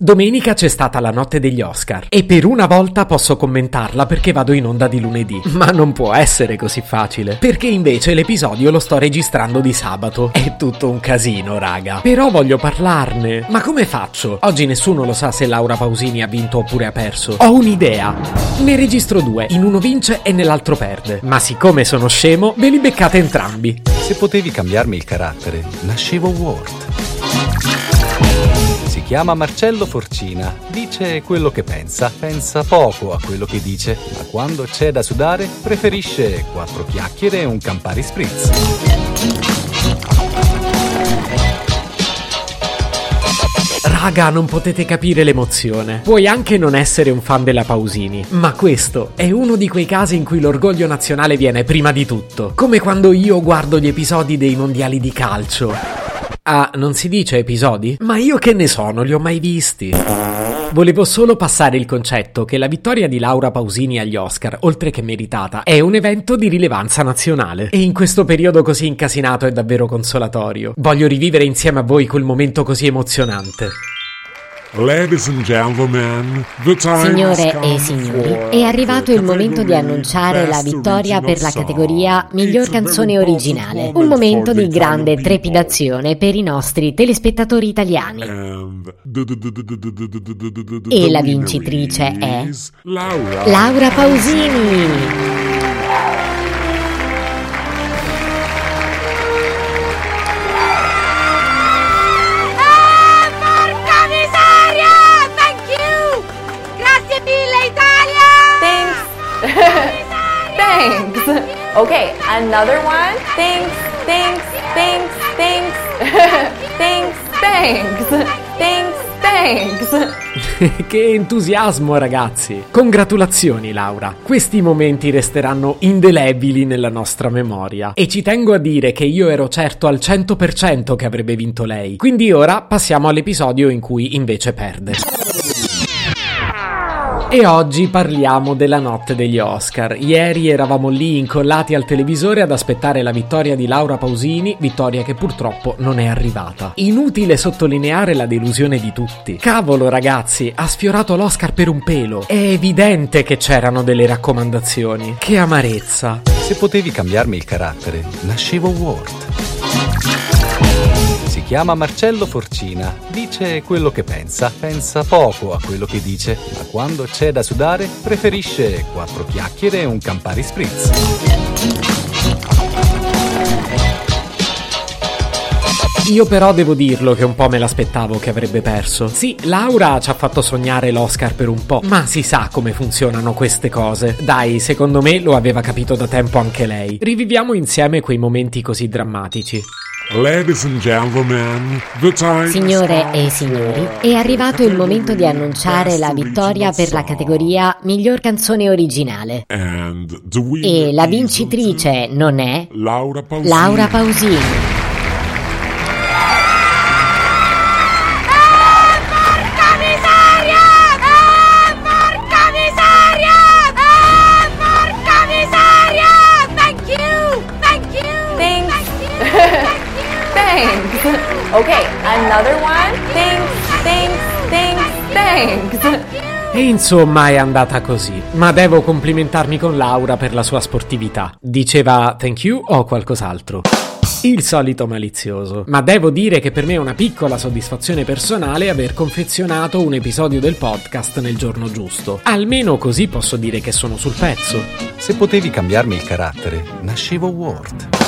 Domenica c'è stata la notte degli Oscar e per una volta posso commentarla perché vado in onda di lunedì. Ma non può essere così facile, perché invece l'episodio lo sto registrando di sabato. È tutto un casino, raga. Però voglio parlarne. Ma come faccio? Oggi nessuno lo sa se Laura Pausini ha vinto oppure ha perso. Ho un'idea. Ne registro due, in uno vince e nell'altro perde. Ma siccome sono scemo, ve li beccate entrambi. Se potevi cambiarmi il carattere, nascevo Ward. Si chiama Marcello Forcina, dice quello che pensa, pensa poco a quello che dice, ma quando c'è da sudare preferisce quattro chiacchiere e un Campari Spritz. Raga, non potete capire l'emozione. Puoi anche non essere un fan della Pausini, ma questo è uno di quei casi in cui l'orgoglio nazionale viene prima di tutto. Come quando io guardo gli episodi dei mondiali di calcio. Ah, non si dice episodi? Ma io che ne so, non li ho mai visti. Volevo solo passare il concetto che la vittoria di Laura Pausini agli Oscar, oltre che meritata, è un evento di rilevanza nazionale. E in questo periodo così incasinato è davvero consolatorio. Voglio rivivere insieme a voi quel momento così emozionante. Signore e signori, è arrivato il momento di annunciare la vittoria per la categoria miglior canzone originale. Un momento di grande trepidazione per i nostri telespettatori italiani. E la vincitrice è Laura Pausini. Okay, another one. Thanks, thanks, thanks, thanks. thanks, thanks. Thanks, thanks. che entusiasmo, ragazzi! Congratulazioni, Laura! Questi momenti resteranno indelebili nella nostra memoria. E ci tengo a dire che io ero certo al 100% che avrebbe vinto lei. Quindi ora passiamo all'episodio in cui invece perde. E oggi parliamo della notte degli Oscar. Ieri eravamo lì incollati al televisore ad aspettare la vittoria di Laura Pausini, vittoria che purtroppo non è arrivata. Inutile sottolineare la delusione di tutti. Cavolo ragazzi, ha sfiorato l'Oscar per un pelo. È evidente che c'erano delle raccomandazioni. Che amarezza. Se potevi cambiarmi il carattere, nascevo Ward. Chiama Marcello Forcina, dice quello che pensa, pensa poco a quello che dice, ma quando c'è da sudare preferisce quattro chiacchiere e un Campari Spritz. Io però devo dirlo che un po' me l'aspettavo che avrebbe perso. Sì, Laura ci ha fatto sognare l'Oscar per un po', ma si sa come funzionano queste cose. Dai, secondo me lo aveva capito da tempo anche lei. Riviviamo insieme quei momenti così drammatici. Ladies and gentlemen, the time Signore e signori, è arrivato il momento di annunciare la vittoria per la categoria Miglior canzone originale. And the winner E la vincitrice non è Laura Pausini. Laura Pausini. Okay, another one. Thanks, thanks, thanks, thanks. E insomma è andata così. Ma devo complimentarmi con Laura per la sua sportività. Diceva thank you o qualcos'altro? Il solito malizioso. Ma devo dire che per me è una piccola soddisfazione personale aver confezionato un episodio del podcast nel giorno giusto. Almeno così posso dire che sono sul pezzo. Se potevi cambiarmi il carattere, nascevo Ward.